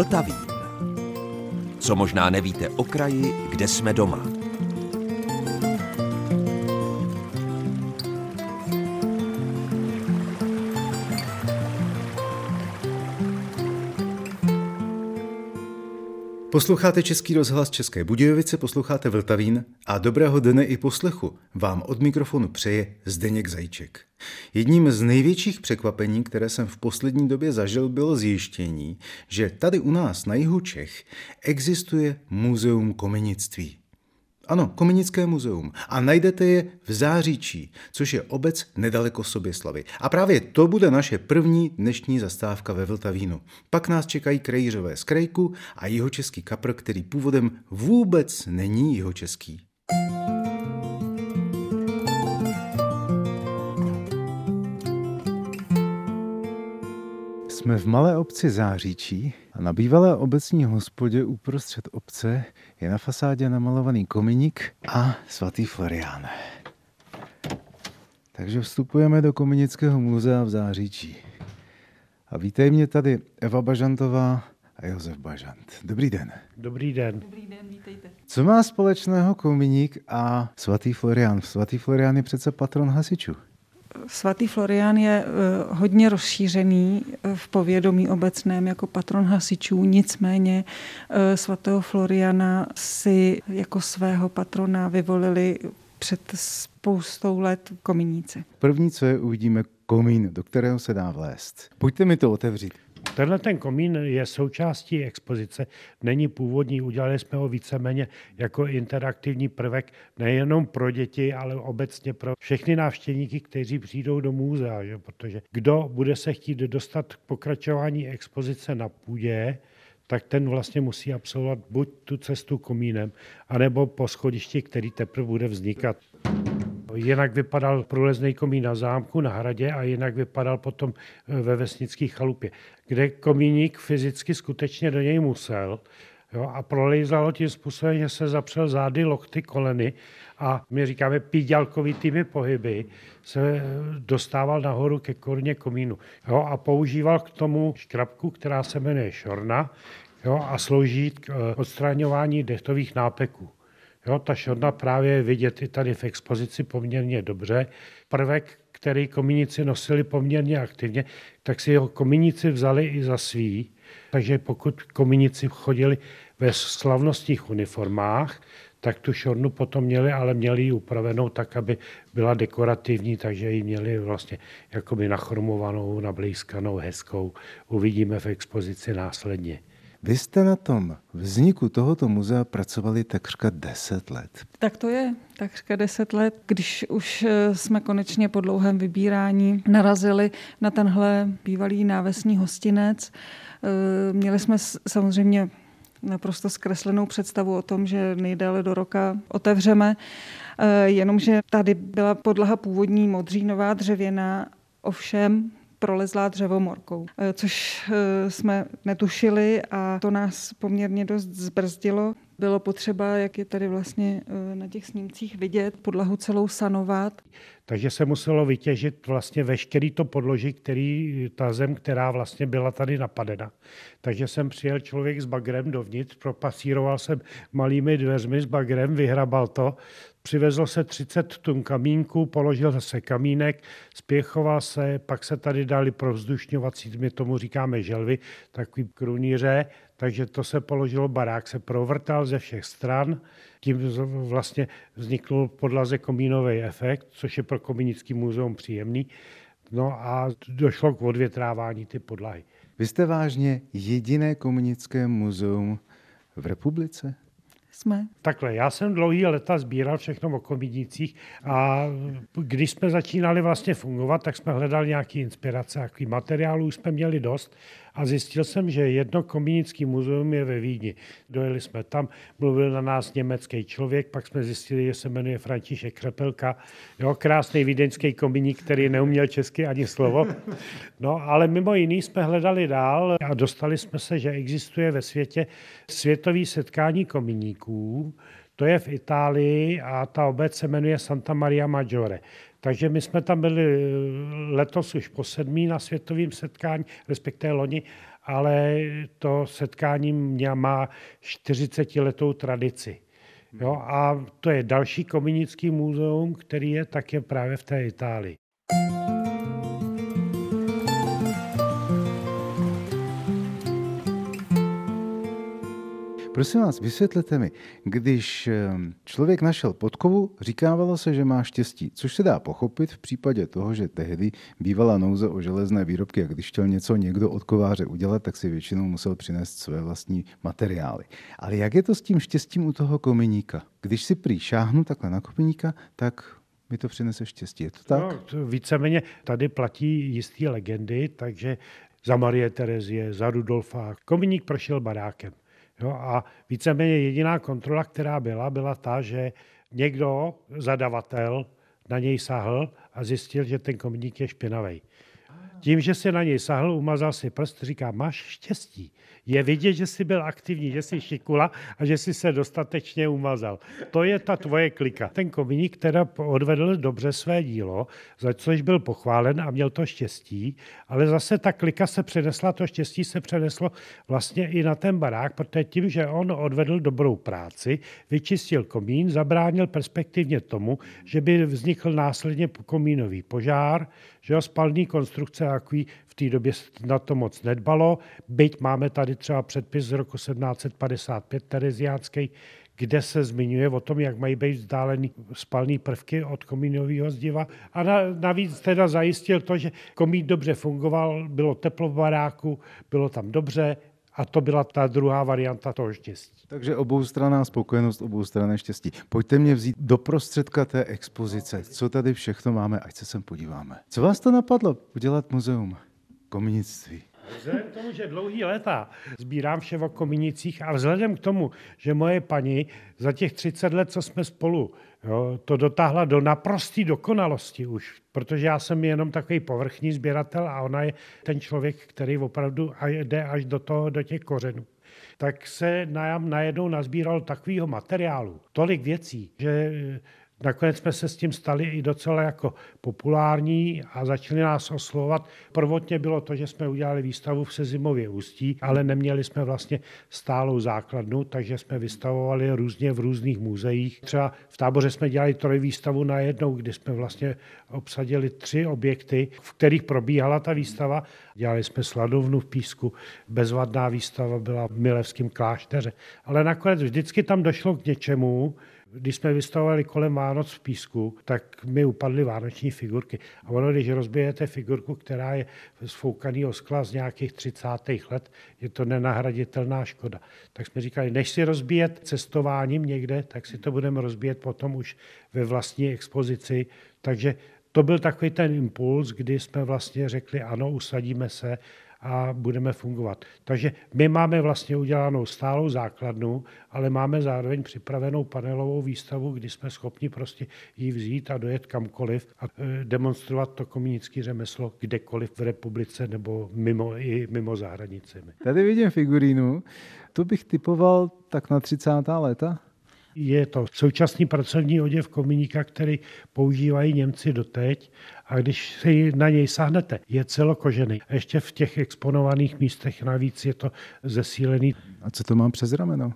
Vltavín. Co možná nevíte o kraji, kde jsme doma. Posloucháte Český rozhlas České Budějovice, posloucháte Vltavín a dobrého dne i poslechu vám od mikrofonu přeje Zdeněk Zajíček. Jedním z největších překvapení, které jsem v poslední době zažil, bylo zjištění, že tady u nás na jihu Čech existuje muzeum komenictví. Ano, Kominické muzeum. A najdete je v Záříčí, což je obec nedaleko Soběslavy. A právě to bude naše první dnešní zastávka ve Vltavínu. Pak nás čekají krejřové z Krejku a jihočeský kapr, který původem vůbec není jihočeský. Jsme v malé obci Záříčí a na bývalé obecní hospodě uprostřed obce je na fasádě namalovaný kominík a svatý Florián. Takže vstupujeme do Kominického muzea v Záříčí. A vítej mě tady Eva Bažantová a Josef Bažant. Dobrý den. Dobrý den. Dobrý den, vítejte. Co má společného kominík a svatý Florián? Svatý Florián je přece patron hasičů. Svatý Florián je eh, hodně rozšířený eh, v povědomí obecném jako patron hasičů, nicméně eh, svatého Floriana si jako svého patrona vyvolili před spoustou let kominíci. První, co je, uvidíme komín, do kterého se dá vlézt. Pojďte mi to otevřít. Tenhle ten komín je součástí expozice, není původní, udělali jsme ho víceméně jako interaktivní prvek nejenom pro děti, ale obecně pro všechny návštěvníky, kteří přijdou do muzea, že? protože kdo bude se chtít dostat k pokračování expozice na půdě, tak ten vlastně musí absolvovat buď tu cestu komínem, anebo po schodišti, který teprve bude vznikat. Jinak vypadal průlezný komín na zámku, na hradě a jinak vypadal potom eh, ve vesnické chalupě, kde komíník fyzicky skutečně do něj musel jo, a prolejzalo tím způsobem, že se zapřel zády, lokty, koleny a my říkáme píďalkovitými pohyby se eh, dostával nahoru ke korně komínu jo, a používal k tomu škrabku, která se jmenuje šorna jo, a slouží k eh, odstraňování dechtových nápeků. Jo, ta šodna právě je vidět i tady v expozici poměrně dobře. Prvek, který kominici nosili poměrně aktivně, tak si jeho kominici vzali i za svý. Takže pokud kominici chodili ve slavnostních uniformách, tak tu šornu potom měli, ale měli ji upravenou tak, aby byla dekorativní, takže ji měli vlastně jakoby nachromovanou, nablízkanou, hezkou. Uvidíme v expozici následně. Vy jste na tom vzniku tohoto muzea pracovali takřka 10 let. Tak to je, takřka 10 let, když už eh, jsme konečně po dlouhém vybírání narazili na tenhle bývalý návesní hostinec. Eh, měli jsme samozřejmě naprosto zkreslenou představu o tom, že nejdéle do roka otevřeme, eh, jenomže tady byla podlaha původní modřínová dřevěná, ovšem prolezlá dřevomorkou, eh, což eh, jsme netušili a to nás poměrně dost zbrzdilo. Bylo potřeba, jak je tady vlastně eh, na těch snímcích vidět, podlahu celou sanovat. Takže se muselo vytěžit vlastně veškerý to podloží, který, ta zem, která vlastně byla tady napadena. Takže jsem přijel člověk s bagrem dovnitř, propasíroval jsem malými dveřmi s bagrem, vyhrabal to, Přivezl se 30 tun kamínku, položil se kamínek, spěchoval se, pak se tady dali provzdušňovací, my tomu říkáme želvy, takový krunýře, takže to se položilo, barák se provrtal ze všech stran, tím vlastně vznikl podlaze komínový efekt, což je pro Kominický muzeum příjemný. No a došlo k odvětrávání ty podlahy. Vy jste vážně jediné komunické muzeum v republice? Jsme? Takhle, já jsem dlouhý leta sbíral všechno o komidících a když jsme začínali vlastně fungovat, tak jsme hledali nějaké inspirace, jaký materiálů jsme měli dost a zjistil jsem, že jedno komínický muzeum je ve Vídni. Dojeli jsme tam, mluvil na nás německý člověk, pak jsme zjistili, že se jmenuje František Krepelka, jo, krásný vídeňský komíník, který neuměl česky ani slovo. No, ale mimo jiný jsme hledali dál a dostali jsme se, že existuje ve světě světový setkání komíníků, to je v Itálii a ta obec se jmenuje Santa Maria Maggiore. Takže my jsme tam byli letos už po sedmí na světovém setkání, respektive loni, ale to setkání má 40 letou tradici. Jo, a to je další komunický muzeum, který je také právě v té Itálii. Prosím vás, vysvětlete mi, když ehm, člověk našel podkovu, říkávalo se, že má štěstí, což se dá pochopit v případě toho, že tehdy bývala nouze o železné výrobky a když chtěl něco někdo od kováře udělat, tak si většinou musel přinést své vlastní materiály. Ale jak je to s tím štěstím u toho kominíka? Když si prý šáhnu takhle na kominíka, tak mi to přinese štěstí. Je to tak? No, víceméně tady platí jisté legendy, takže za Marie Terezie, za Rudolfa. Kominík prošel barákem. Jo, a víceméně jediná kontrola, která byla, byla ta, že někdo, zadavatel, na něj sahl a zjistil, že ten kominík je špinavý. Tím, že se na něj sahl, umazal si prst, říká, máš štěstí je vidět, že jsi byl aktivní, že jsi šikula a že jsi se dostatečně umazal. To je ta tvoje klika. Ten kominík teda odvedl dobře své dílo, za což byl pochválen a měl to štěstí, ale zase ta klika se přenesla, to štěstí se přeneslo vlastně i na ten barák, protože tím, že on odvedl dobrou práci, vyčistil komín, zabránil perspektivně tomu, že by vznikl následně komínový požár, že jo, spalný konstrukce takový v té době na to moc nedbalo, byť máme tady třeba předpis z roku 1755 tereziánský, kde se zmiňuje o tom, jak mají být vzdálený spalný prvky od komínového zdiva. A na, navíc teda zajistil to, že komín dobře fungoval, bylo teplo v baráku, bylo tam dobře, a to byla ta druhá varianta toho štěstí. Takže oboustranná spokojenost, oboustranné štěstí. Pojďte mě vzít do prostředka té expozice. Co tady všechno máme, ať se sem podíváme. Co vás to napadlo udělat muzeum komunictví? Vzhledem k tomu, že dlouhý léta sbírám vše o kominicích a vzhledem k tomu, že moje paní za těch 30 let, co jsme spolu, jo, to dotáhla do naprosté dokonalosti už, protože já jsem jenom takový povrchní sběratel a ona je ten člověk, který opravdu jde až do, toho, do těch kořenů. Tak se najednou nazbíral takového materiálu, tolik věcí, že Nakonec jsme se s tím stali i docela jako populární a začali nás oslovovat. Prvotně bylo to, že jsme udělali výstavu v Sezimově ústí, ale neměli jsme vlastně stálou základnu, takže jsme vystavovali různě v různých muzeích. Třeba v táboře jsme dělali trojvýstavu na jednou, kdy jsme vlastně obsadili tři objekty, v kterých probíhala ta výstava. Dělali jsme sladovnu v Písku, bezvadná výstava byla v Milevském klášteře. Ale nakonec vždycky tam došlo k něčemu, když jsme vystavovali kolem Vánoc v písku, tak mi upadly vánoční figurky. A ono, když rozbijete figurku, která je z foukaného skla z nějakých 30. let, je to nenahraditelná škoda. Tak jsme říkali, než si rozbíjet cestováním někde, tak si to budeme rozbíjet potom už ve vlastní expozici. Takže to byl takový ten impuls, kdy jsme vlastně řekli, ano, usadíme se a budeme fungovat. Takže my máme vlastně udělanou stálou základnu, ale máme zároveň připravenou panelovou výstavu, kdy jsme schopni prostě ji vzít a dojet kamkoliv a e, demonstrovat to komunické řemeslo kdekoliv v republice nebo mimo, i mimo zahradnicemi. Tady vidím figurínu, to bych typoval tak na 30. léta. Je to současný pracovní oděv kominíka, který používají Němci doteď a když si na něj sáhnete, je celokožený. A ještě v těch exponovaných místech navíc je to zesílený. A co to mám přes rameno?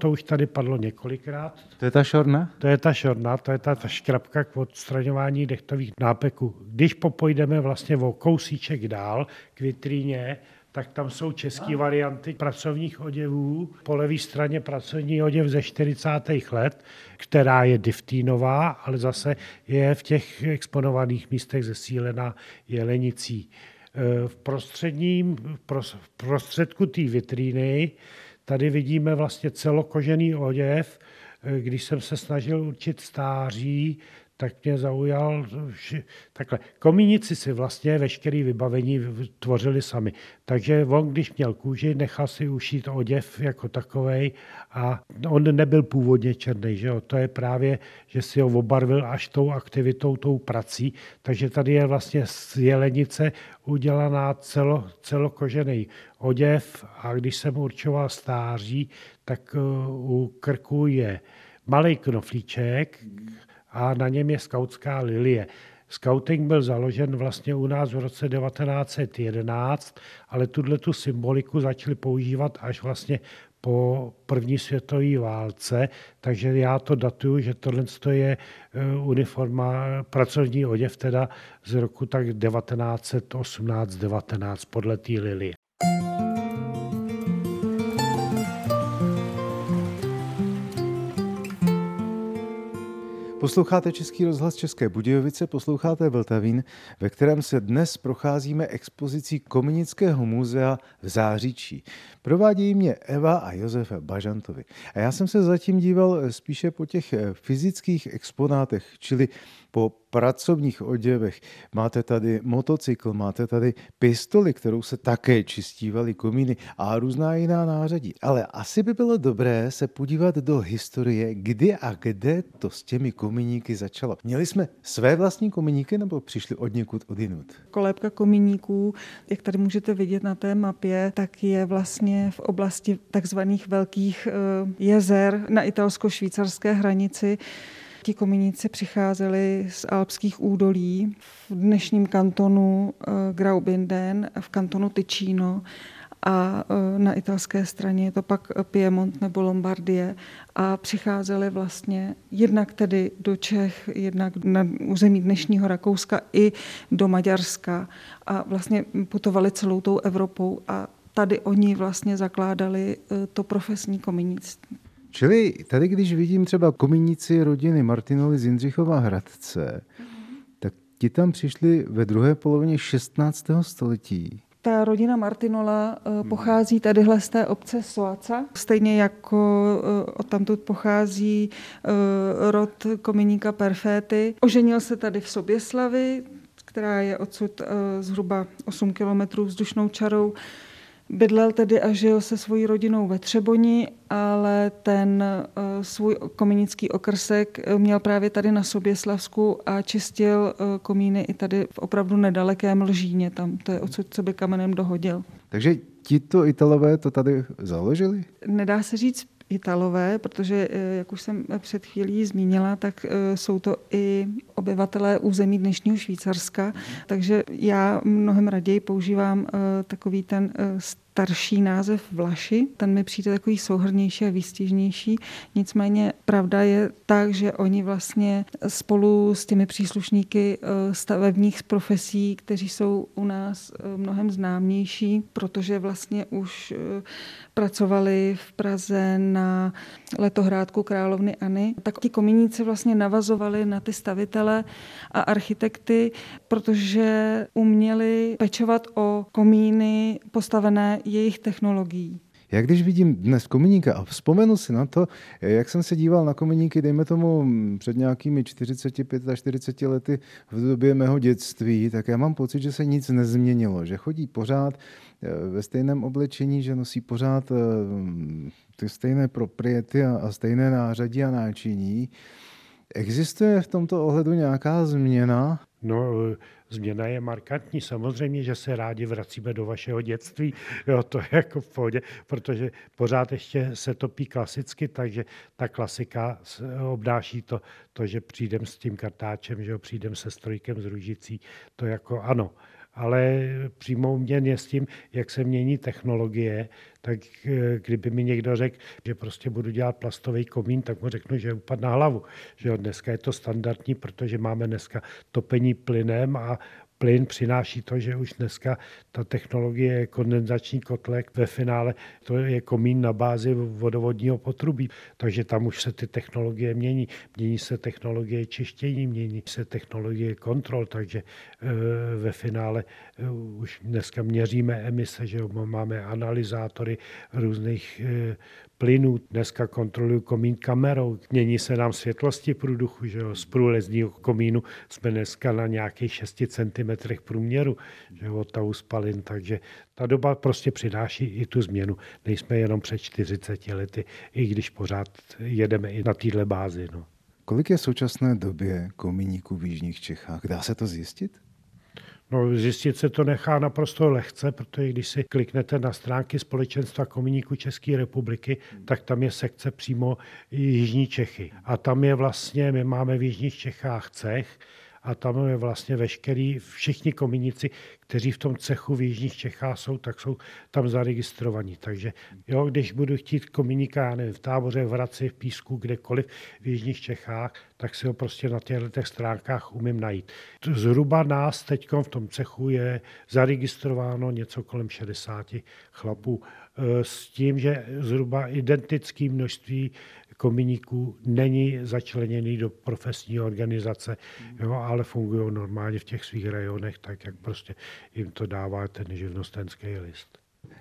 To už tady padlo několikrát. To je ta šorna? To je ta šorna, to je ta, ta škrabka k odstraňování dechtových nápeků. Když popojdeme vlastně o kousíček dál k vitríně, tak tam jsou české varianty pracovních oděvů. Po levé straně pracovní oděv ze 40. let, která je diftínová, ale zase je v těch exponovaných místech zesílená jelenicí. E, v prostředním, v prostředku té vitríny tady vidíme vlastně celokožený oděv, e, když jsem se snažil určit stáří, tak mě zaujal, takhle, komínici si vlastně veškerý vybavení tvořili sami. Takže on, když měl kůži, nechal si ušít oděv jako takovej a on nebyl původně černý, že jo? To je právě, že si ho obarvil až tou aktivitou, tou prací. Takže tady je vlastně z jelenice udělaná celo, celokožený oděv a když jsem určoval stáří, tak uh, u krku je malý knoflíček, a na něm je skautská lilie. Scouting byl založen vlastně u nás v roce 1911, ale tuhle tu symboliku začali používat až vlastně po první světové válce, takže já to datuju, že tohle je eh, uniforma, pracovní oděv teda z roku tak 1918-19 podle té lilie. Posloucháte Český rozhlas České Budějovice, posloucháte Vltavín, ve kterém se dnes procházíme expozicí Kominického muzea v Záříčí. Provádějí mě Eva a Josef Bažantovi. A já jsem se zatím díval spíše po těch fyzických exponátech, čili po pracovních oděvech. Máte tady motocykl, máte tady pistoli, kterou se také čistívaly komíny a různá jiná nářadí. Ale asi by bylo dobré se podívat do historie, kdy a kde to s těmi komíníky začalo. Měli jsme své vlastní komíníky nebo přišli od někud odinut? Kolébka komíníků, jak tady můžete vidět na té mapě, tak je vlastně v oblasti takzvaných velkých eh, jezer na italsko-švýcarské hranici ti kominíci přicházeli z alpských údolí v dnešním kantonu eh, Graubünden, v kantonu Ticino a eh, na italské straně je to pak Piemont nebo Lombardie a přicházeli vlastně jednak tedy do Čech, jednak na území dnešního Rakouska i do Maďarska a vlastně putovali celou tou Evropou a tady oni vlastně zakládali eh, to profesní kominictví. Čili tady, když vidím třeba kominici rodiny Martinoli z Jindřichova Hradce, tak ti tam přišli ve druhé polovině 16. století. Ta rodina Martinola eh, hmm. pochází tadyhle z té obce Soaca, stejně jako eh, odtamtud pochází eh, rod kominíka Perféty. Oženil se tady v Soběslavi, která je odsud zhruba 8 kilometrů vzdušnou čarou. Bydlel tedy a žil se svojí rodinou ve Třeboni, ale ten uh, svůj kominický okrsek eh, měl právě tady na Soběslavsku a čistil uh, komíny i tady v opravdu nedalekém Lžíně, tam to je odsud, co by kamenem dohodil. Takže tito Italové to tady založili? Nedá se říct Italové, protože, jak už jsem před chvílí zmínila, tak jsou to i obyvatelé území dnešního Švýcarska, takže já mnohem raději používám takový ten starší název Vlaši. Ten mi přijde takový souhrnější a výstižnější. Nicméně pravda je tak, že oni vlastně spolu s těmi příslušníky eh, stavebních profesí, kteří jsou u nás eh, mnohem známější, protože vlastně už eh, pracovali v Praze na letohrádku královnyAny, tak ti kominíci vlastně navazovali na ty stavitele a architekty, protože uměli pečovat o komíny postavené jejich technologií. Já když vidím dnes kominíka a vzpomenu si na to, jak jsem se díval na kominíky, dejme tomu před nějakými 45 a 40 lety v době mého dětství, tak já mám pocit, že se nic nezměnilo, že chodí pořád eh, ve stejném oblečení, že nosí pořád eh, ty stejné propriety a stejné nářadí a náčiní. Existuje v tomto ohledu nějaká změna? No, změna je markantní. Samozřejmě, že se rádi vracíme do vašeho dětství, jo, to je jako v pohodě, protože pořád ještě se topí klasicky, takže ta klasika obnáší to, to že přijdem s tím kartáčem, že přijdem se strojkem z Růžicí, to jako ano, ale přímou měn je s tím, jak se mění technologie, tak eh, kdyby mi někdo řekl, že prostě budu dělat plastový komín, tak mu řeknu, že upad na hlavu. Že dneska je to standardní, protože máme dneska topení plynem a plyn přináší to, že už dneska ta technologie je kondenzační kotlek, ve finále to je komín na bázi vodovodního potrubí, takže tam už se ty technologie mění. Mění se technologie čištění, mění se technologie kontrol, takže eh, ve finále eh, už dneska měříme emise, že máme analyzátory různých plynů. Dneska kontroluju komín kamerou. Mění se nám světlosti průduchu. Že jo? Z průlezního komínu jsme dneska na nějakých 6 cm průměru že jo? od tahu spalin. Takže ta doba prostě přináší i tu změnu. Nejsme jenom před 40 lety, i když pořád jedeme i na téhle bázi. No. Kolik je v současné době komíníků v Jižních Čechách? Dá se to zjistit? No, zjistit se to nechá naprosto lehce, protože když si kliknete na stránky Společenstva komuníků České republiky, tak tam je sekce přímo Jižní Čechy. A tam je vlastně, my máme v Jižních Čechách cech, a tam je vlastně veškerý, všichni kominici, kteří v tom cechu v Jižních Čechách jsou, tak jsou tam zaregistrovaní. Takže jo, když budu chtít kominíka, nevím, v táboře, v Hradci, v Písku, kdekoliv v Jižních Čechách, tak si ho prostě na těchto stránkách umím najít. Zhruba nás teď v tom cechu je zaregistrováno něco kolem 60 chlapů e, s tím, že zhruba identické množství kominíků není začleněný do profesní organizace, jo, ale fungují normálně v těch svých rajonech, tak jak prostě jim to dává ten živnostenský list.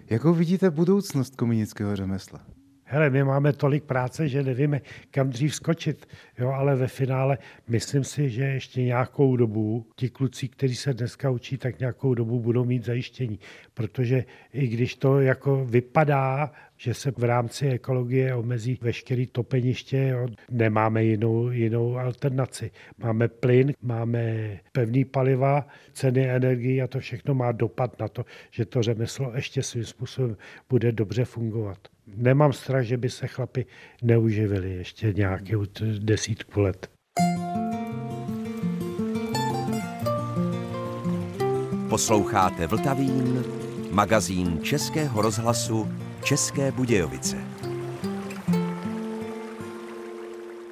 Jakou vidíte budoucnost kominického řemesla? hele, my máme tolik práce, že nevíme, kam dřív skočit. Jo, ale ve finále myslím si, že ještě nějakou dobu ti kluci, kteří se dneska učí, tak nějakou dobu budou mít zajištění. Protože i když to jako vypadá, že se v rámci ekologie omezí veškerý topeniště, jo, nemáme jinou, jinou alternaci. Máme plyn, máme pevný paliva, ceny energii a to všechno má dopad na to, že to řemeslo ještě svým způsobem bude dobře fungovat nemám strach, že by se chlapi neuživili ještě nějakou desítku let. Posloucháte Vltavín, magazín Českého rozhlasu České Budějovice.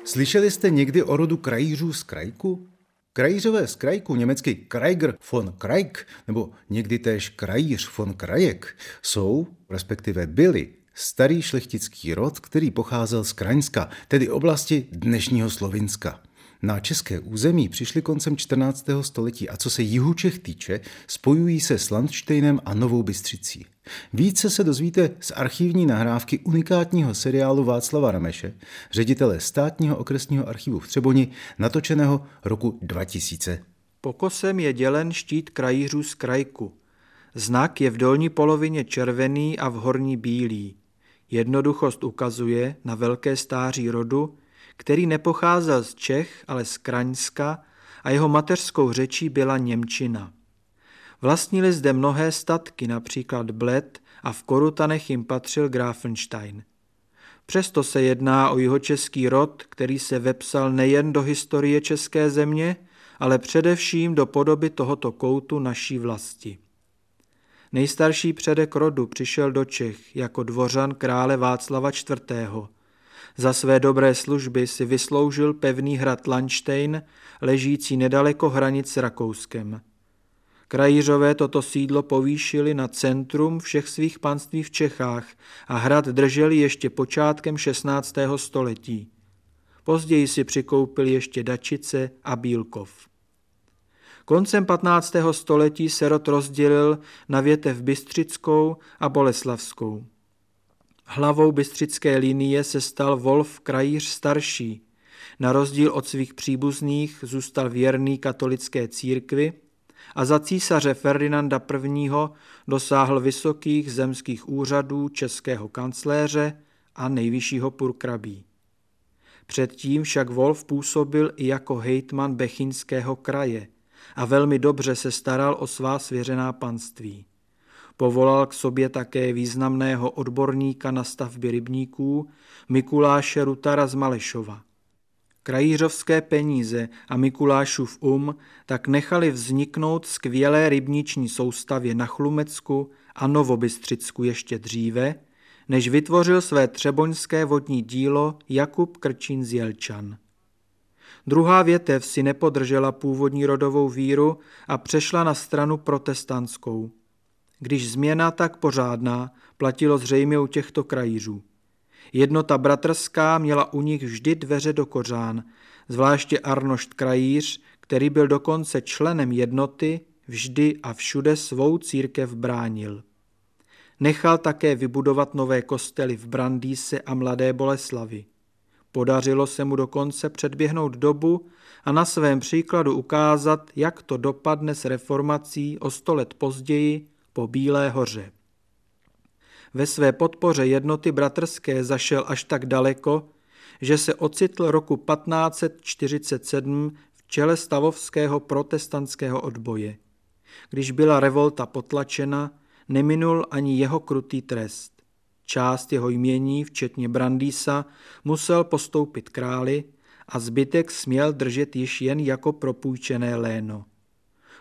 Slyšeli jste někdy o rodu krajířů z krajku? Krajířové z krajku, německy Kraiger von Kraik, nebo někdy též krajíř von Krajek, jsou, respektive byli, starý šlechtický rod, který pocházel z Kraňska, tedy oblasti dnešního Slovinska. Na české území přišli koncem 14. století a co se jihu Čech týče, spojují se s Landštejnem a Novou Bystřicí. Více se dozvíte z archivní nahrávky unikátního seriálu Václava Rameše, ředitele státního okresního archivu v Třeboni, natočeného roku 2000. Pokosem je dělen štít krajířů z krajku. Znak je v dolní polovině červený a v horní bílý. Jednoduchost ukazuje na velké stáří rodu, který nepocházel z Čech, ale z Kraňska a jeho mateřskou řečí byla Němčina. Vlastnili zde mnohé statky, například Bled a v Korutanech jim patřil Grafenstein. Přesto se jedná o jihočeský rod, který se vepsal nejen do historie české země, ale především do podoby tohoto koutu naší vlasti. Nejstarší předek rodu přišel do Čech jako dvořan krále Václava IV. Za své dobré služby si vysloužil pevný hrad Lanštejn, ležící nedaleko hranic s Rakouskem. Krajířové toto sídlo povýšili na centrum všech svých panství v Čechách a hrad drželi ještě počátkem 16. století. Později si přikoupili ještě Dačice a Bílkov. Koncem 15. století se rod rozdělil na větev Bystřickou a Boleslavskou. Hlavou bystřické linie se stal Wolf Krajíř starší. Na rozdíl od svých příbuzných zůstal věrný katolické církvi a za císaře Ferdinanda I. dosáhl vysokých zemských úřadů českého kancléře a nejvyššího purkrabí. Předtím však Wolf působil i jako hejtman Bechinského kraje – a velmi dobře se staral o svá svěřená panství. Povolal k sobě také významného odborníka na stavby rybníků Mikuláše Rutara z Malešova. Krajířovské peníze a Mikulášův um tak nechali vzniknout skvělé rybniční soustavě na Chlumecku a Novobystřicku ještě dříve, než vytvořil své třeboňské vodní dílo Jakub Krčín z Jelčan. Druhá větev si nepodržela původní rodovou víru a přešla na stranu protestantskou. Když změna tak pořádná, platilo zřejmě u těchto krajířů. Jednota bratrská měla u nich vždy dveře do kořán, zvláště Arnošt Krajíř, který byl dokonce členem jednoty, vždy a všude svou církev bránil. Nechal také vybudovat nové kostely v Brandýse a Mladé Boleslavi. Podařilo se mu dokonce předběhnout dobu a na svém příkladu ukázat, jak to dopadne s reformací o sto let později po Bílé hoře. Ve své podpoře jednoty bratrské zašel až tak daleko, že se ocitl roku 1547 v čele stavovského protestantského odboje. Když byla revolta potlačena, neminul ani jeho krutý trest. Část jeho jmění, včetně Brandýsa, musel postoupit králi a zbytek směl držet již jen jako propůjčené léno.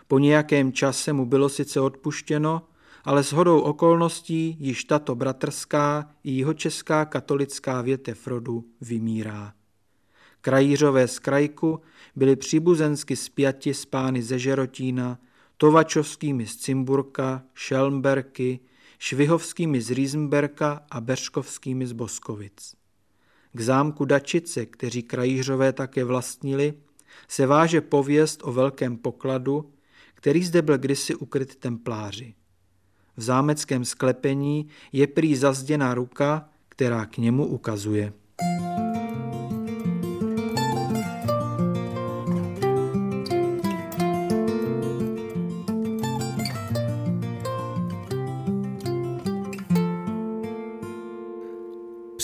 Po nějakém čase mu bylo sice odpuštěno, ale s hodou okolností již tato bratrská i jihočeská katolická větev rodu vymírá. Krajířové z krajku byli příbuzensky spjati s pány ze Žerotína, Tovačovskými z Cimburka, Šelmberky, Švihovskými z Rýzmberka a Beřkovskými z Boskovic. K zámku Dačice, kteří krajířové také vlastnili, se váže pověst o velkém pokladu, který zde byl kdysi ukryt templáři. V zámeckém sklepení je prý zazděná ruka, která k němu ukazuje.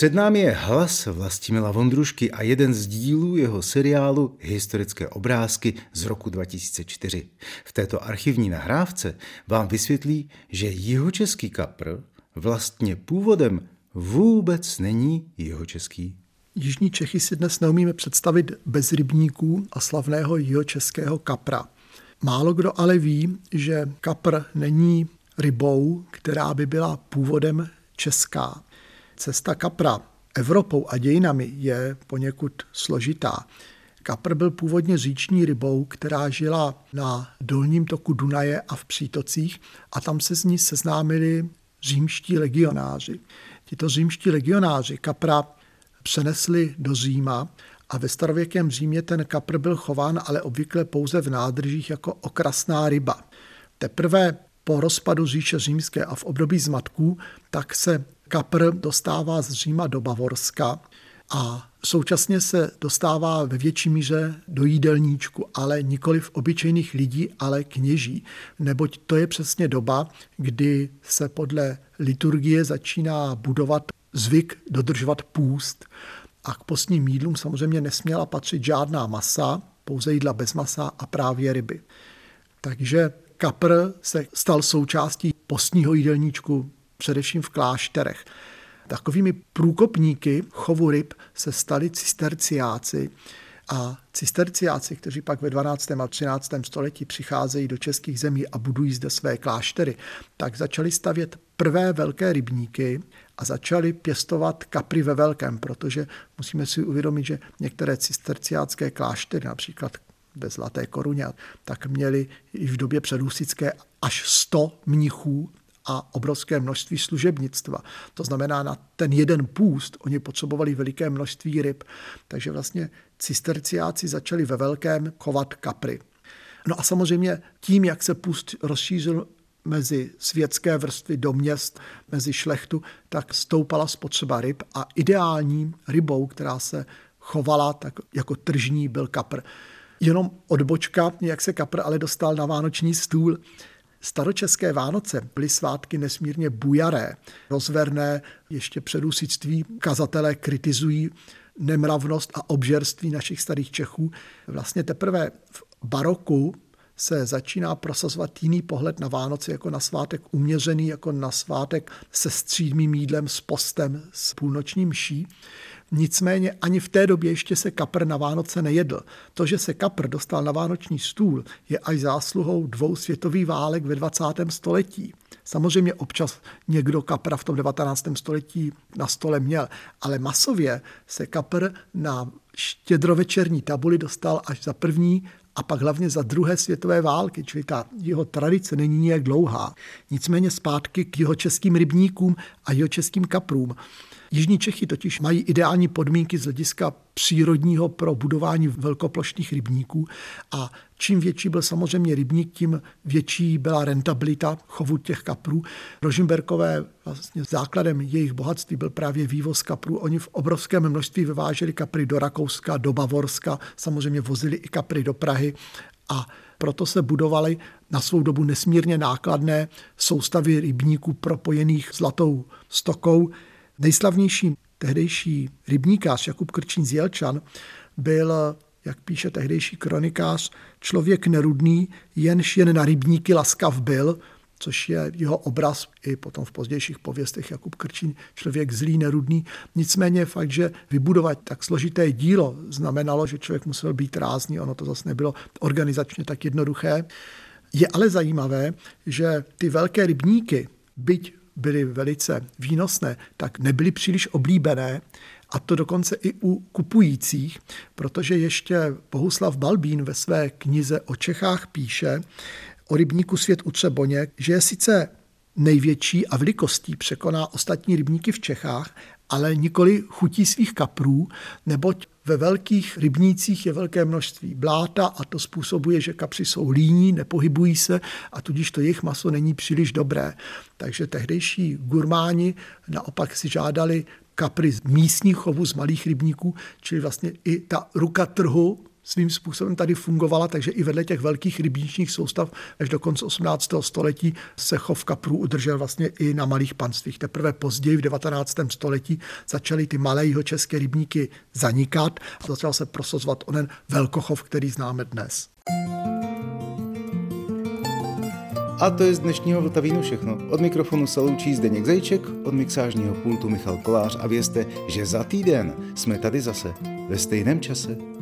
Před námi je hlas Vlastimila Vondrušky a jeden z dílů jeho seriálu Historické obrázky z roku 2004. V této archivní nahrávce vám vysvětlí, že jihočeský kapr vlastně původem vůbec není jihočeský. Jižní Čechy si dnes neumíme představit bez rybníků a slavného jihočeského kapra. Málo kdo ale ví, že kapr není rybou, která by byla původem česká. Cesta kapra Evropou a dějinami je poněkud složitá. Kapr byl původně říční rybou, která žila na dolním toku Dunaje a v přítocích a tam se z ní seznámili římští legionáři. Tito římští legionáři kapra přenesli do Říma a ve starověkém Římě ten kapr byl chován ale obvykle pouze v nádržích jako okrasná ryba. Teprve po rozpadu říše římské a v období zmatků, tak se kapr dostává z Říma do Bavorska a současně se dostává ve větší míře do jídelníčku, ale nikoli v obyčejných lidí, ale kněží. Neboť to je přesně doba, kdy se podle liturgie začíná budovat zvyk dodržovat půst. A k postním jídlům samozřejmě nesměla patřit žádná masa, pouze jídla bez masa a právě ryby. Takže kapr se stal součástí postního jídelníčku především v klášterech. Takovými průkopníky chovu ryb se stali cisterciáci, a cisterciáci, kteří pak ve 12. a 13. století přicházejí do českých zemí a budují zde své kláštery, tak začali stavět prvé velké rybníky a začali pěstovat kapry ve velkém, protože musíme si uvědomit, že některé cisterciácké kláštery, například ve Zlaté koruně, tak měli i v době předhusické až 100 mnichů a obrovské množství služebnictva. To znamená, na ten jeden půst oni potřebovali veliké množství ryb. Takže vlastně cisterciáci začali ve velkém chovat kapry. No a samozřejmě tím, jak se půst rozšířil mezi světské vrstvy do měst, mezi šlechtu, tak stoupala spotřeba ryb a ideální rybou, která se chovala tak jako tržní, byl kapr. Jenom odbočka, jak se kapr ale dostal na vánoční stůl. Staročeské Vánoce byly svátky nesmírně bujaré, rozverné, ještě předůsictví kazatelé kritizují nemravnost a obžerství našich starých Čechů. Vlastně teprve v baroku se začíná prosazovat jiný pohled na Vánoce jako na svátek uměřený, jako na svátek se střídmým jídlem, s postem, s půlnočním ší. Nicméně ani v té době ještě se kapr na Vánoce nejedl. To, že se kapr dostal na vánoční stůl, je až zásluhou dvou světových válek ve 20. století. Samozřejmě občas někdo kapra v tom 19. století na stole měl, ale masově se kapr na štědrovečerní tabuli dostal až za první a pak hlavně za druhé světové války, čili ta jeho tradice není nijak dlouhá. Nicméně zpátky k jeho českým rybníkům a jeho českým kaprům. Jižní Čechy totiž mají ideální podmínky z hlediska přírodního pro budování velkoplošných rybníků a čím větší byl samozřejmě rybník, tím větší byla rentabilita chovu těch kaprů. Rožimberkové vlastně základem jejich bohatství byl právě vývoz kaprů. Oni v obrovském množství vyváželi kapry do Rakouska, do Bavorska, samozřejmě vozili i kapry do Prahy a proto se budovaly na svou dobu nesmírně nákladné soustavy rybníků propojených zlatou stokou, Nejslavnější tehdejší rybníkář Jakub Krčín z Jelčan byl, jak píše tehdejší kronikář, člověk nerudný, jenž jen na rybníky laskav byl, což je jeho obraz i potom v pozdějších pověstech Jakub Krčín, člověk zlý, nerudný. Nicméně fakt, že vybudovat tak složité dílo znamenalo, že člověk musel být rázný, ono to zase nebylo organizačně tak jednoduché. Je ale zajímavé, že ty velké rybníky, byť byly velice výnosné, tak nebyly příliš oblíbené a to dokonce i u kupujících, protože ještě Bohuslav Balbín ve své knize o Čechách píše o rybníku Svět u Třeboně, že je sice největší a velikostí překoná ostatní rybníky v Čechách, ale nikoli chutí svých kaprů, neboť ve velkých rybnících je velké množství bláta a to způsobuje, že kapři jsou líní, nepohybují se a tudíž to jejich maso není příliš dobré. Takže tehdejší gurmáni naopak si žádali kapry z místních chovů, z malých rybníků, čili vlastně i ta ruka trhu svým způsobem tady fungovala, takže i vedle těch velkých rybničních soustav až do konce 18. století se chov kaprů udržel vlastně i na malých panstvích. Teprve později v 19. století začaly ty malé české rybníky zanikat a začal se prosazovat onen velkochov, který známe dnes. A to je z dnešního Vltavínu všechno. Od mikrofonu se loučí Zdeněk Zajček, od mixážního pultu Michal Kolář a vězte, že za týden jsme tady zase ve stejném čase.